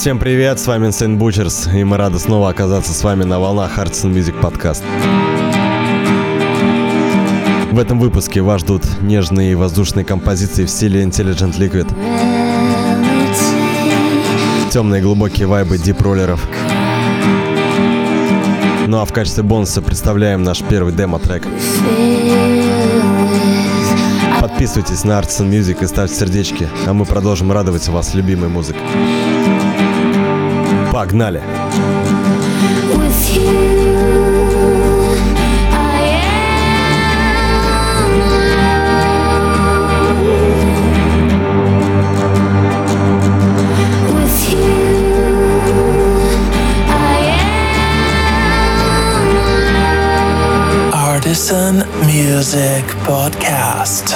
всем привет, с вами Insane Butchers, и мы рады снова оказаться с вами на волнах Hearts and Music Podcast. В этом выпуске вас ждут нежные и воздушные композиции в стиле Intelligent Liquid, темные глубокие вайбы дип-роллеров. Ну а в качестве бонуса представляем наш первый демо-трек. Подписывайтесь на Arts and Music и ставьте сердечки, а мы продолжим радовать вас любимой музыкой. Погнали! Artisan Music Podcast.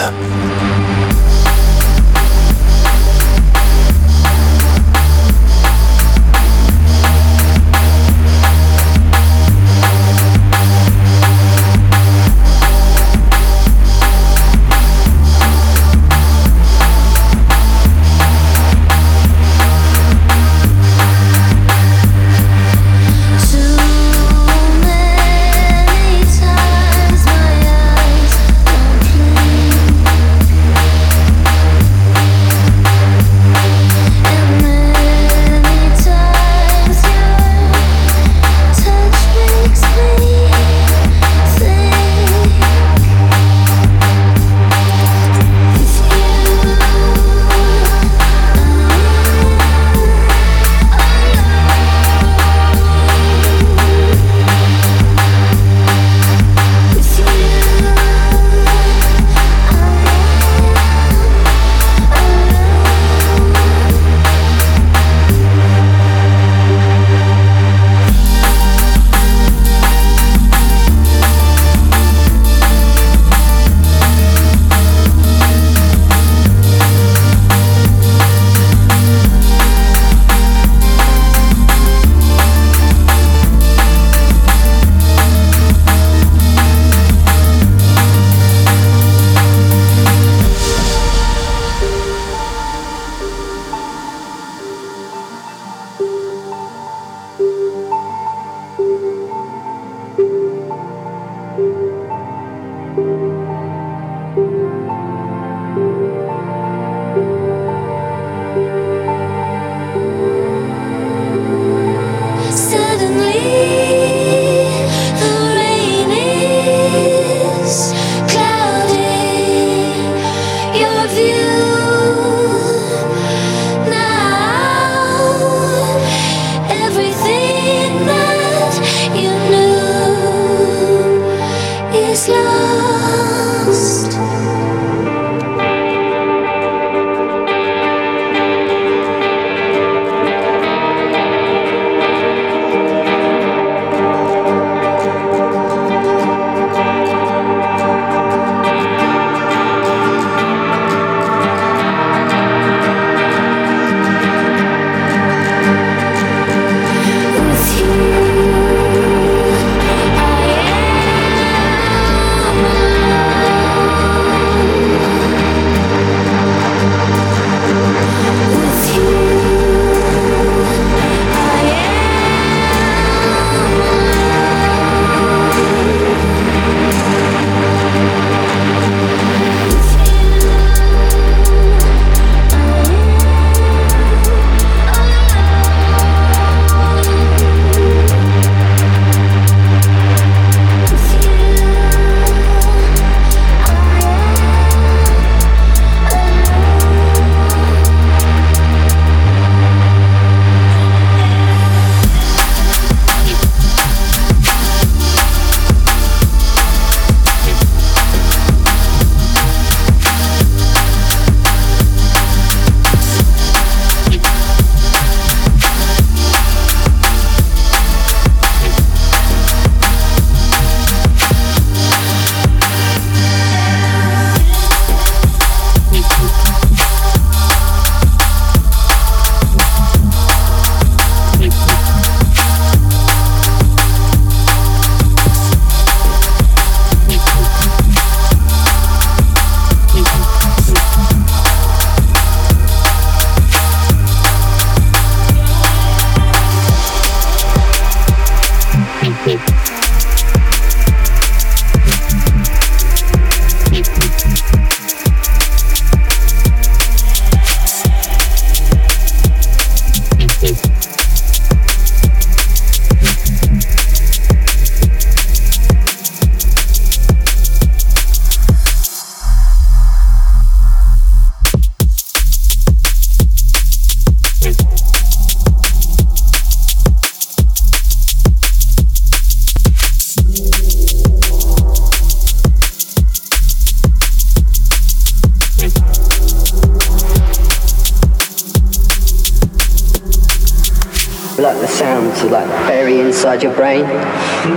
Your brain.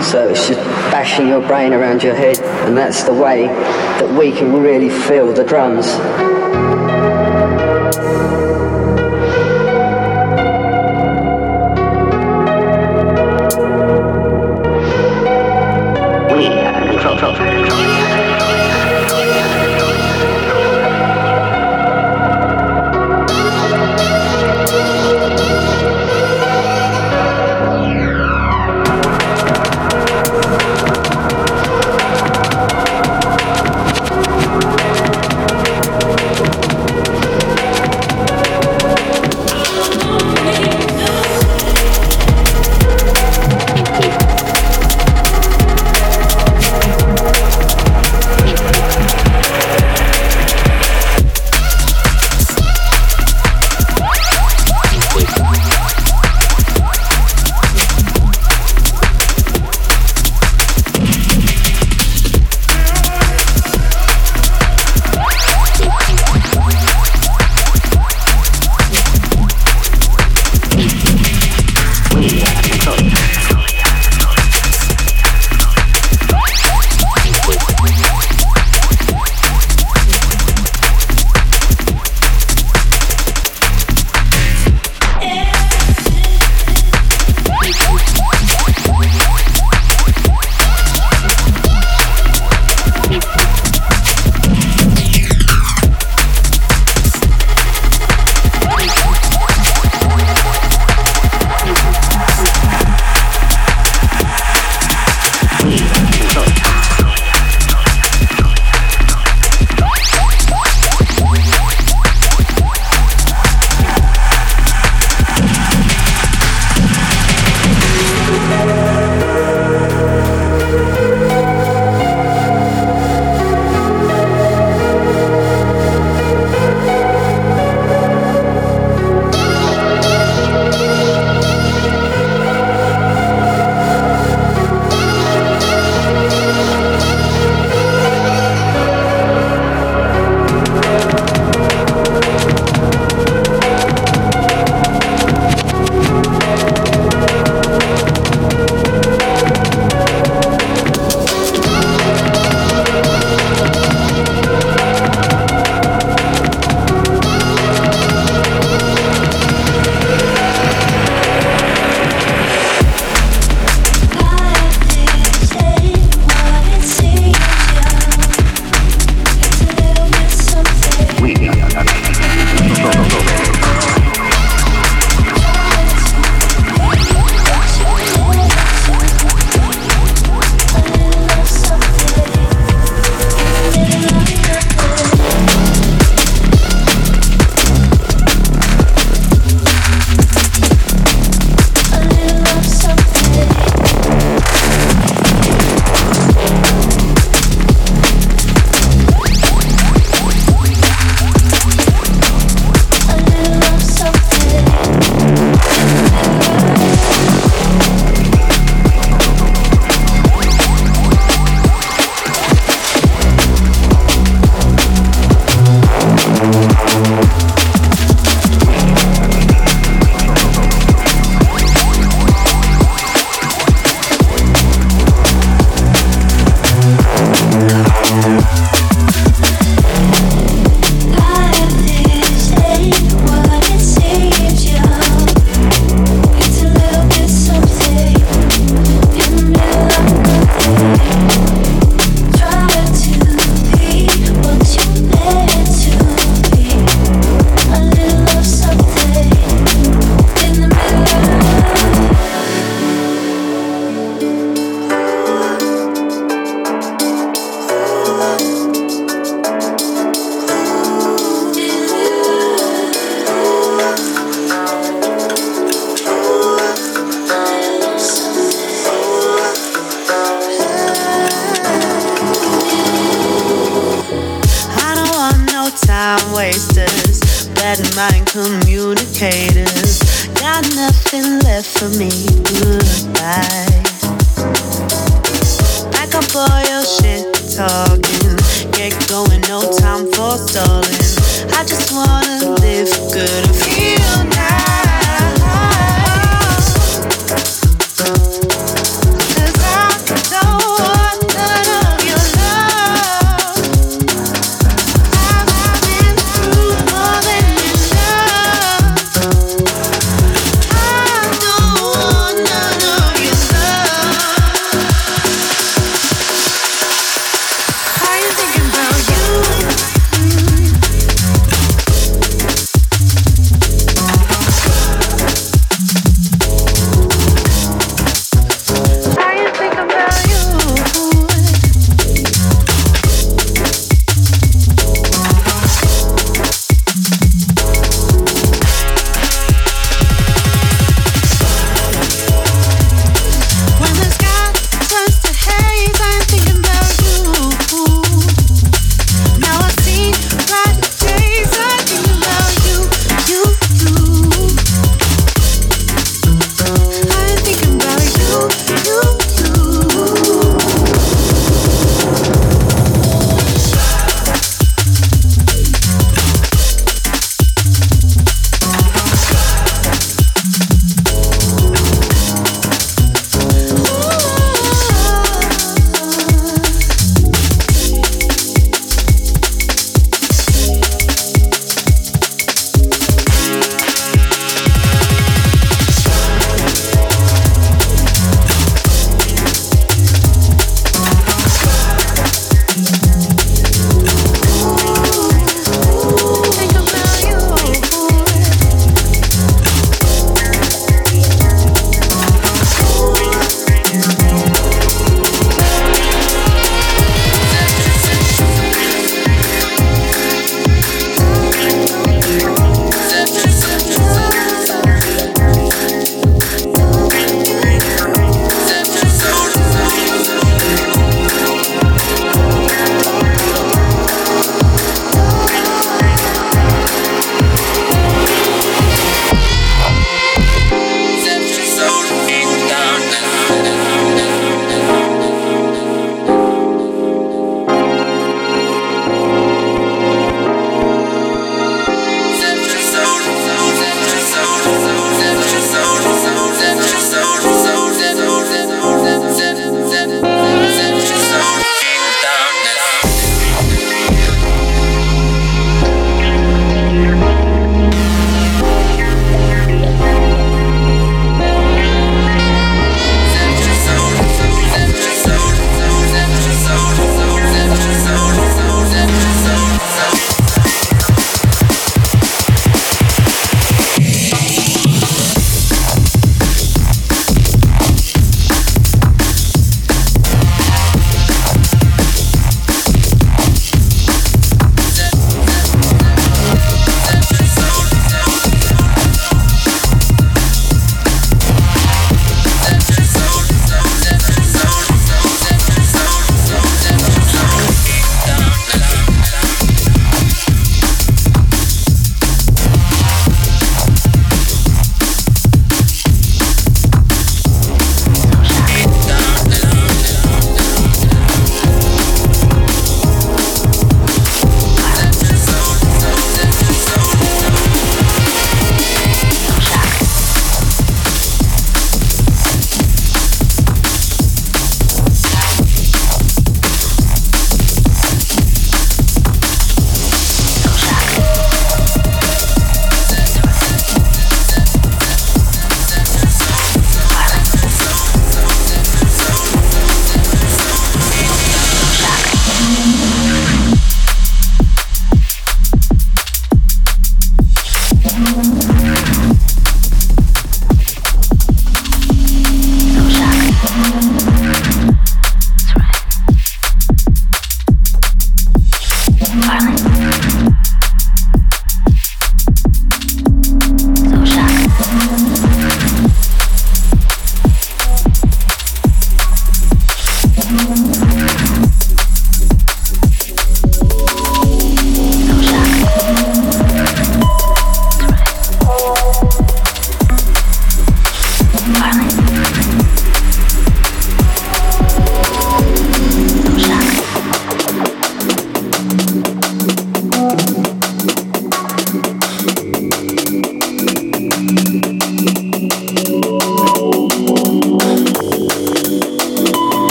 So it's just bashing your brain around your head, and that's the way that we can really feel the drums.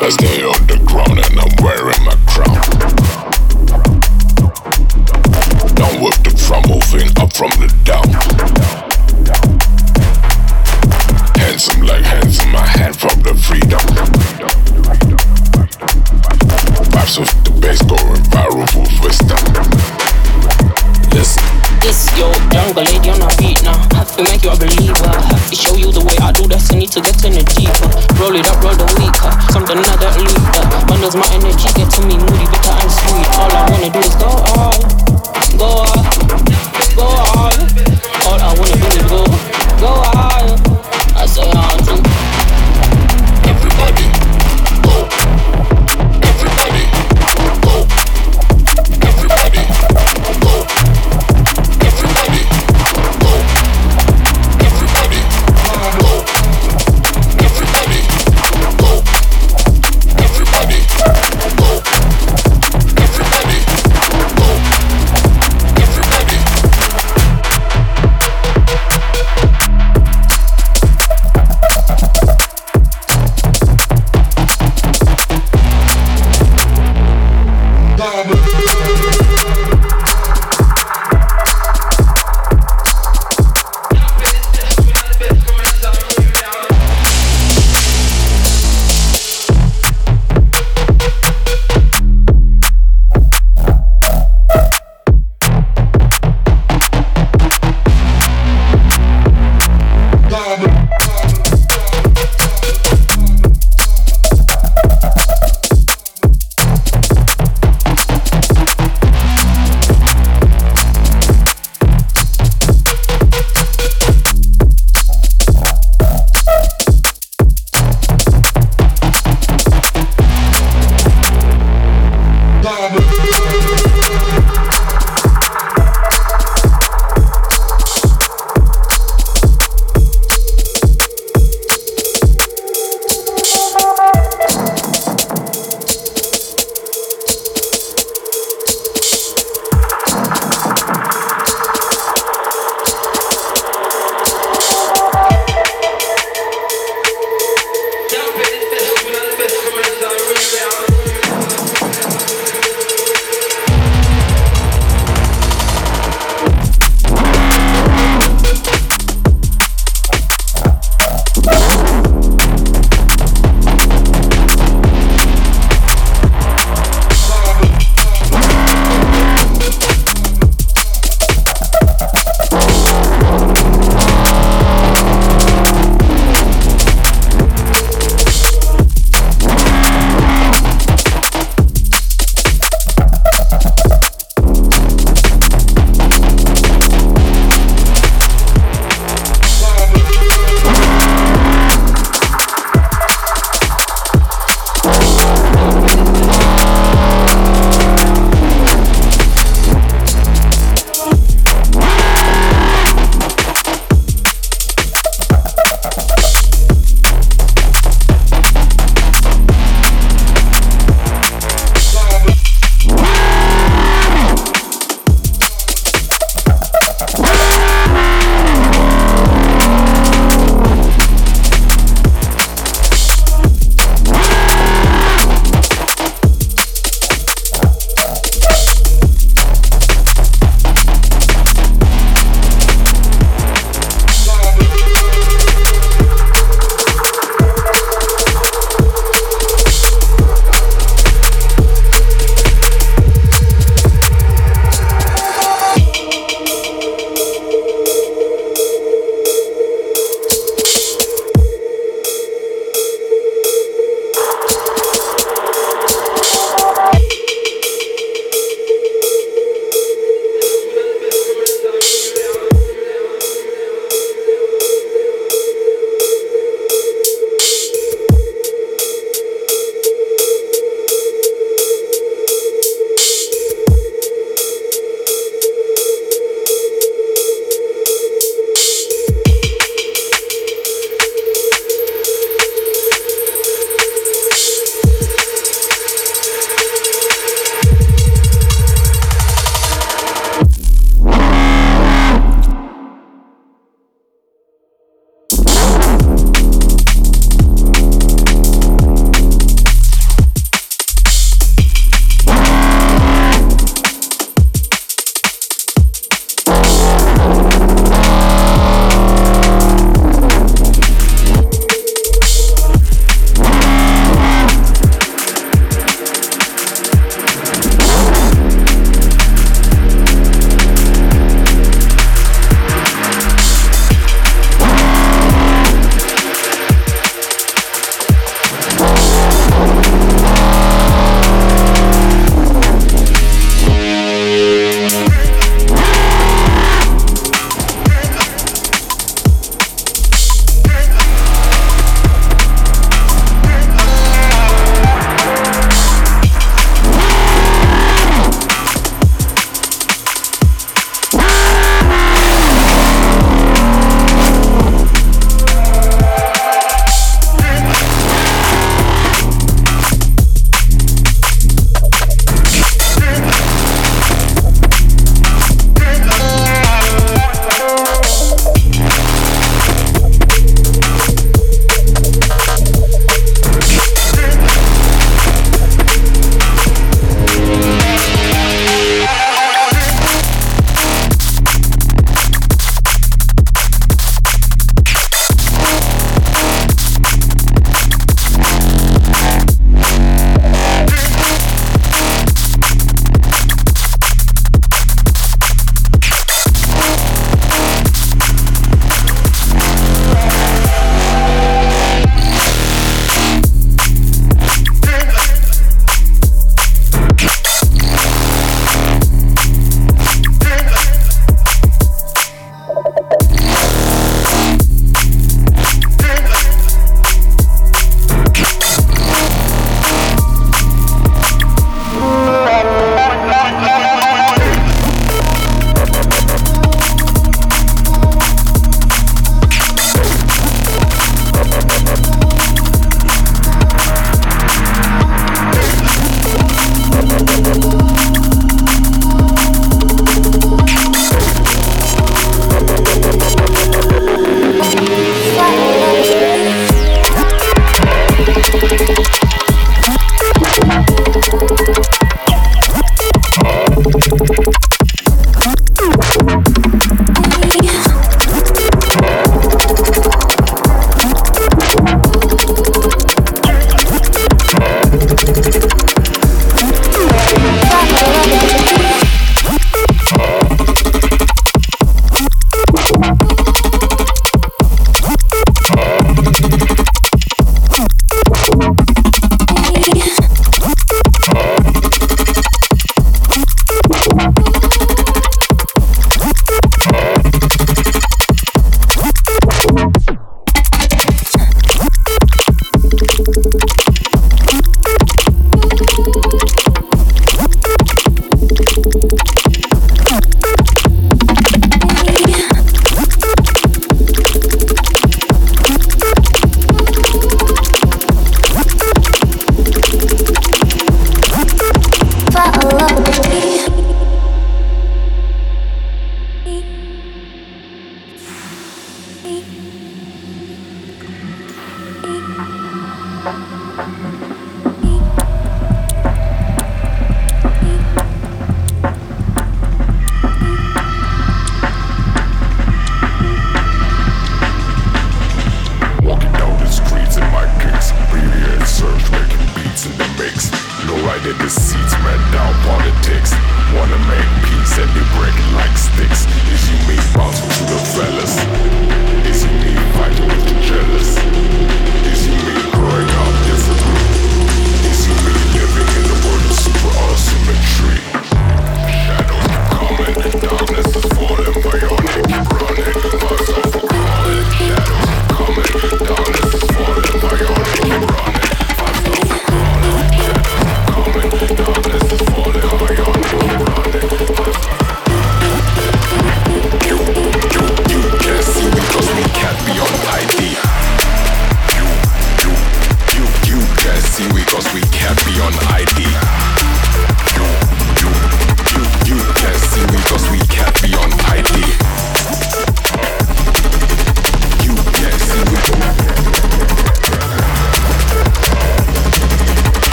I stay on the ground and I'm wearing my crown. Front, moving up from the down. Handsome like hands in my hand from the freedom. With the bass going viral with wisdom. It's your jungle lady on a beat now. Have to make you a believer. Have to show you the way I do this. I need to get in it deeper. Roll it up, roll the weaker. Something other leader. Bundles my energy, get to me moody, bitter and sweet. All I wanna do is go hard,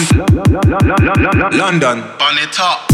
London, London, London. On the top.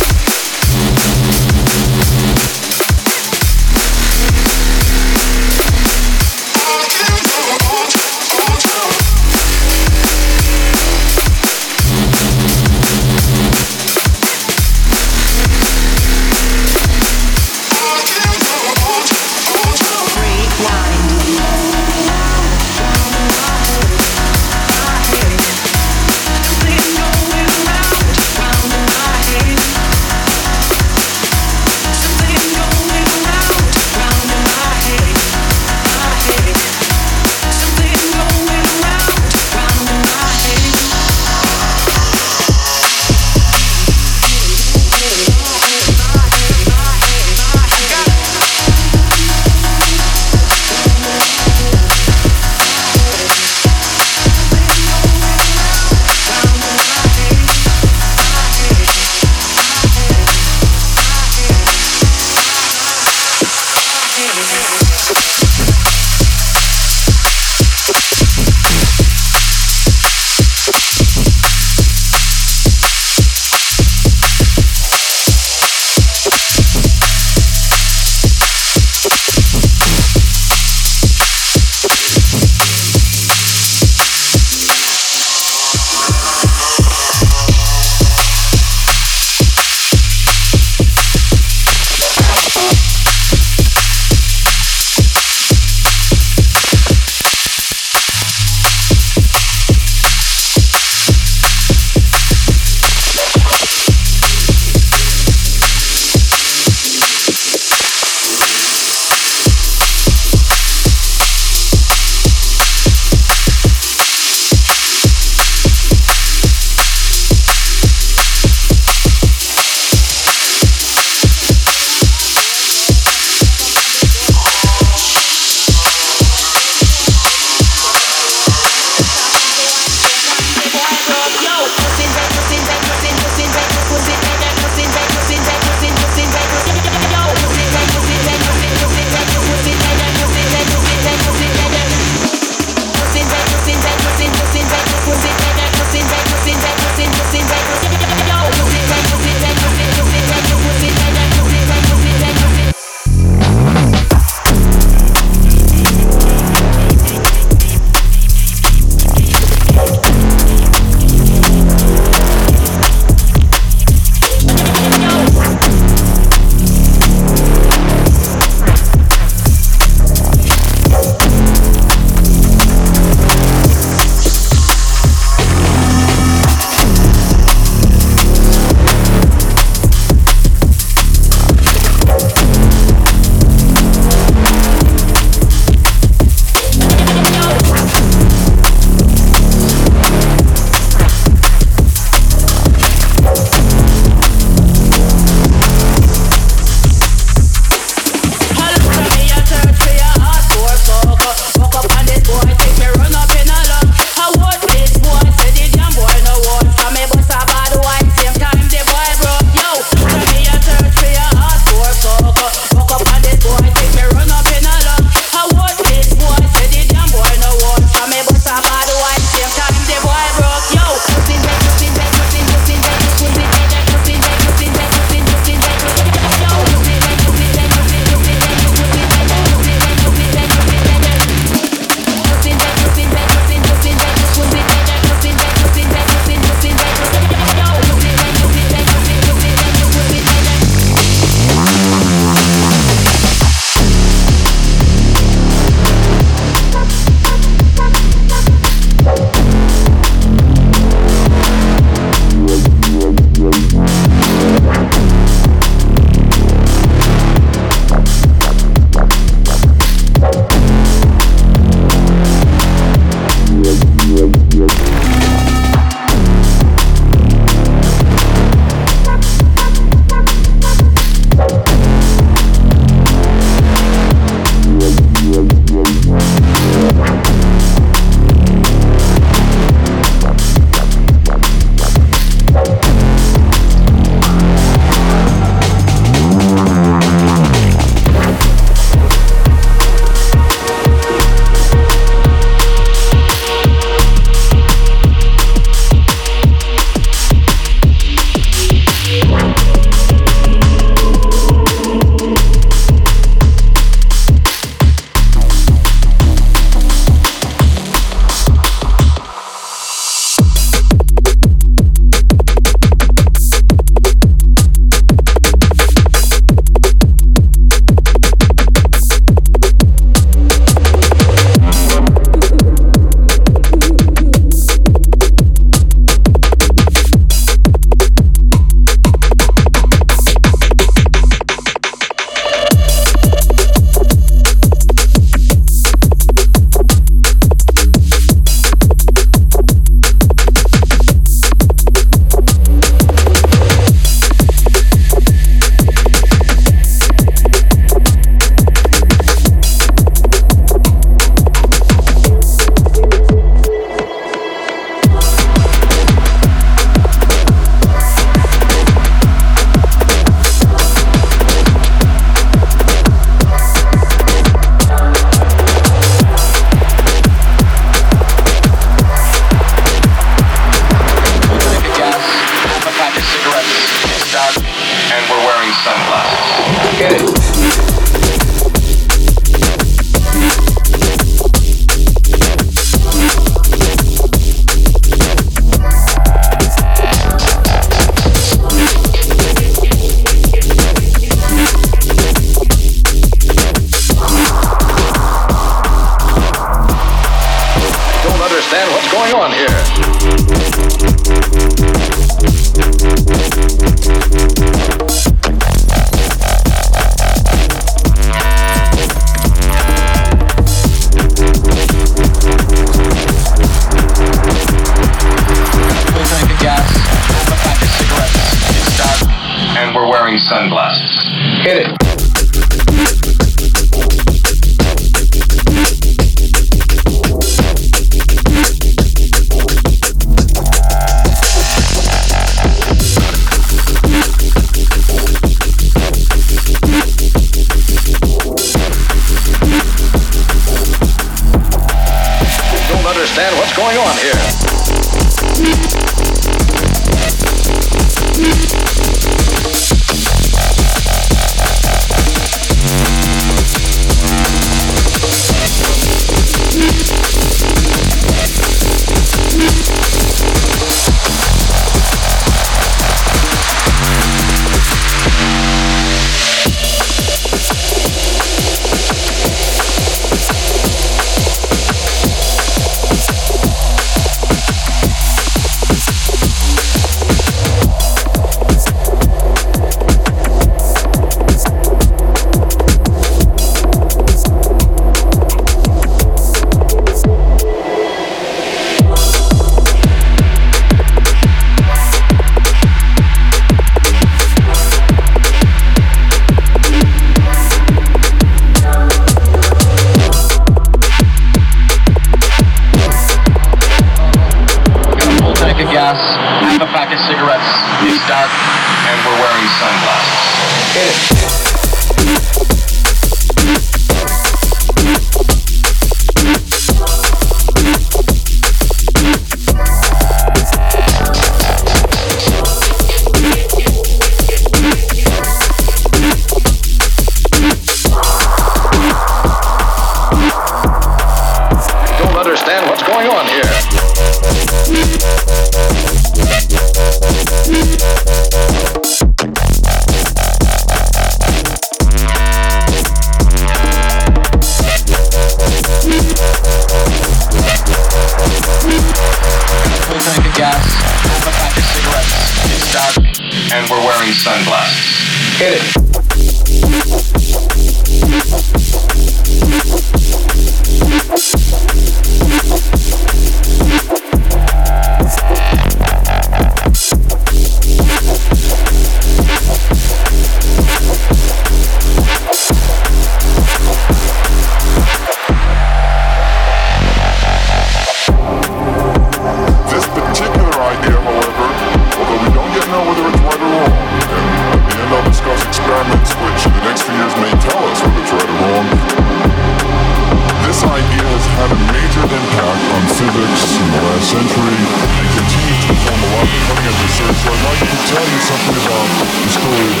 research, I'd like to tell you something about the story of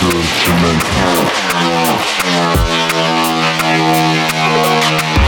the, the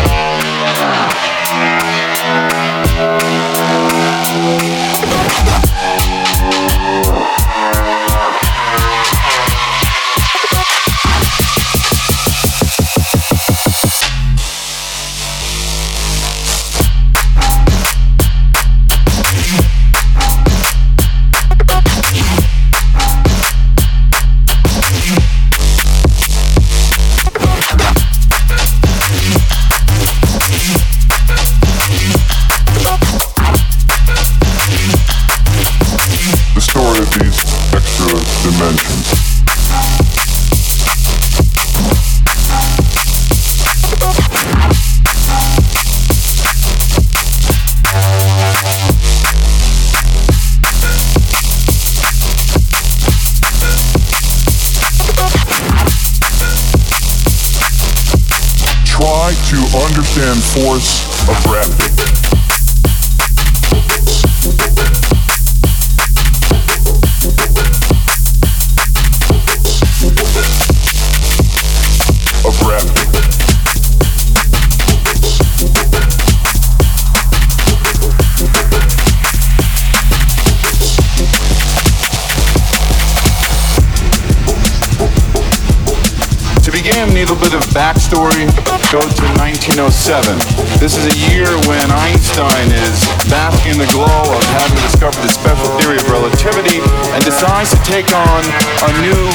1987. This is a year when Einstein is basking in the glow of having discovered the special theory of relativity and decides to take on a new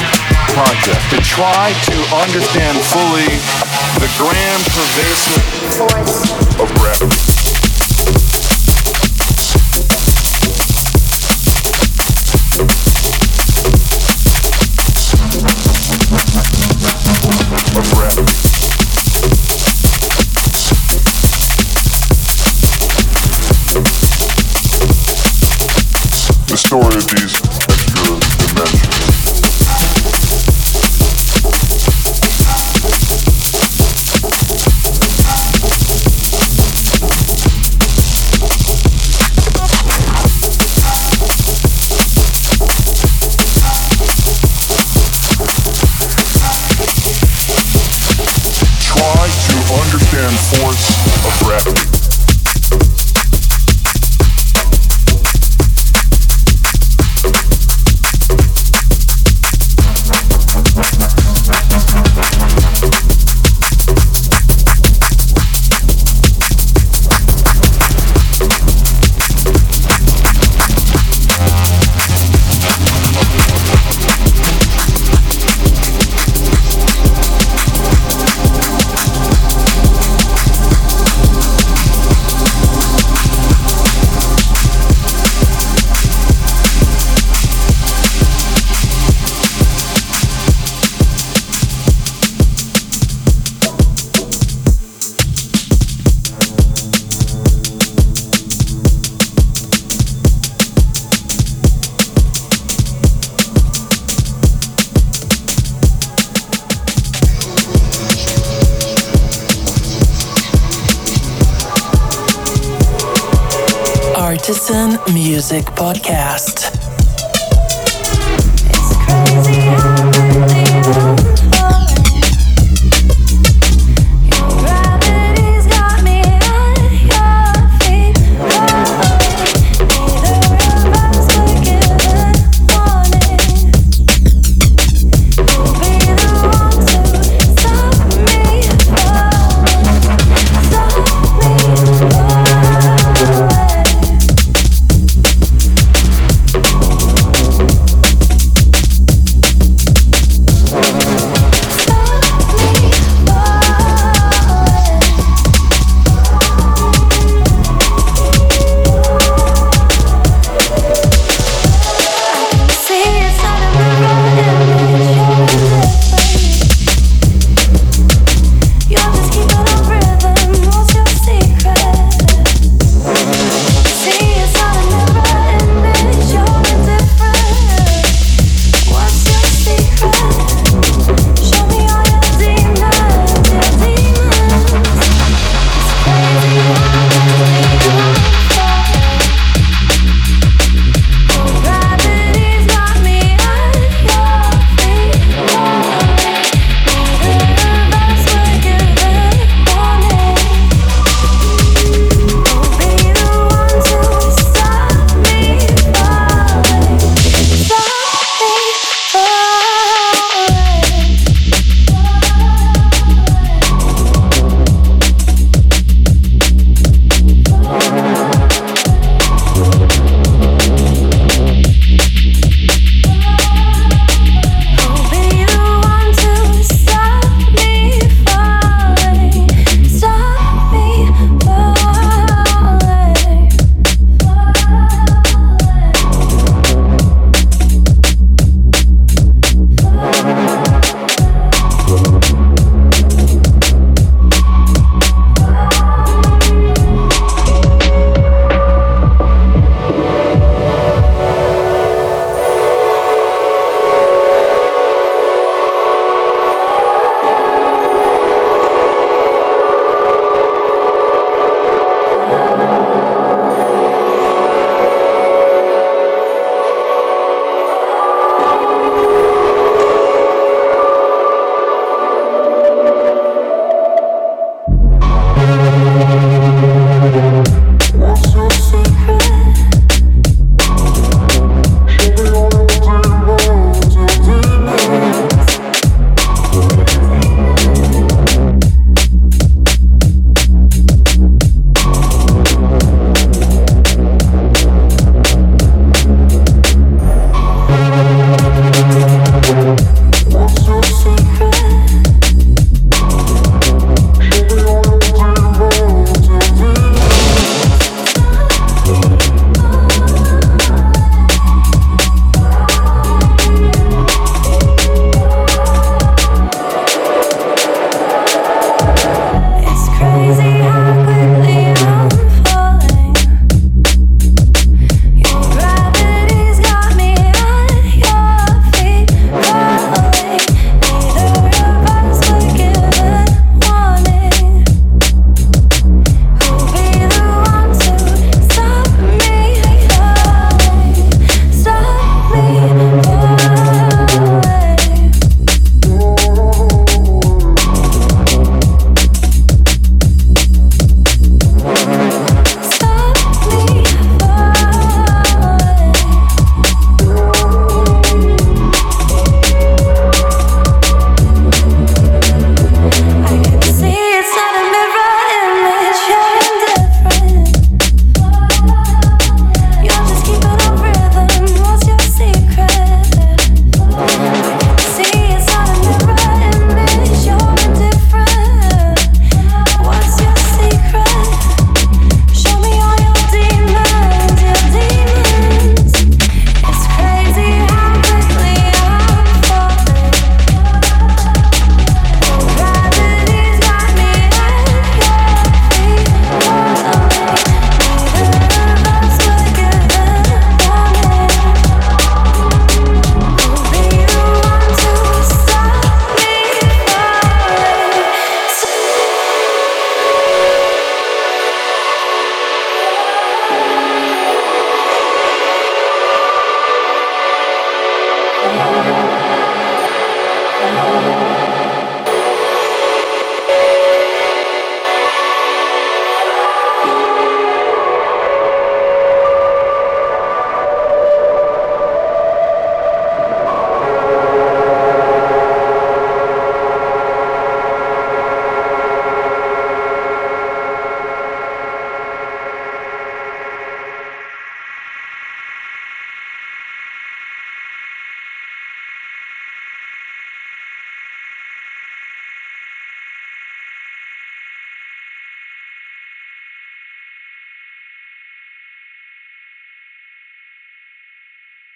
project to try to understand fully the grand pervasive force of gravity.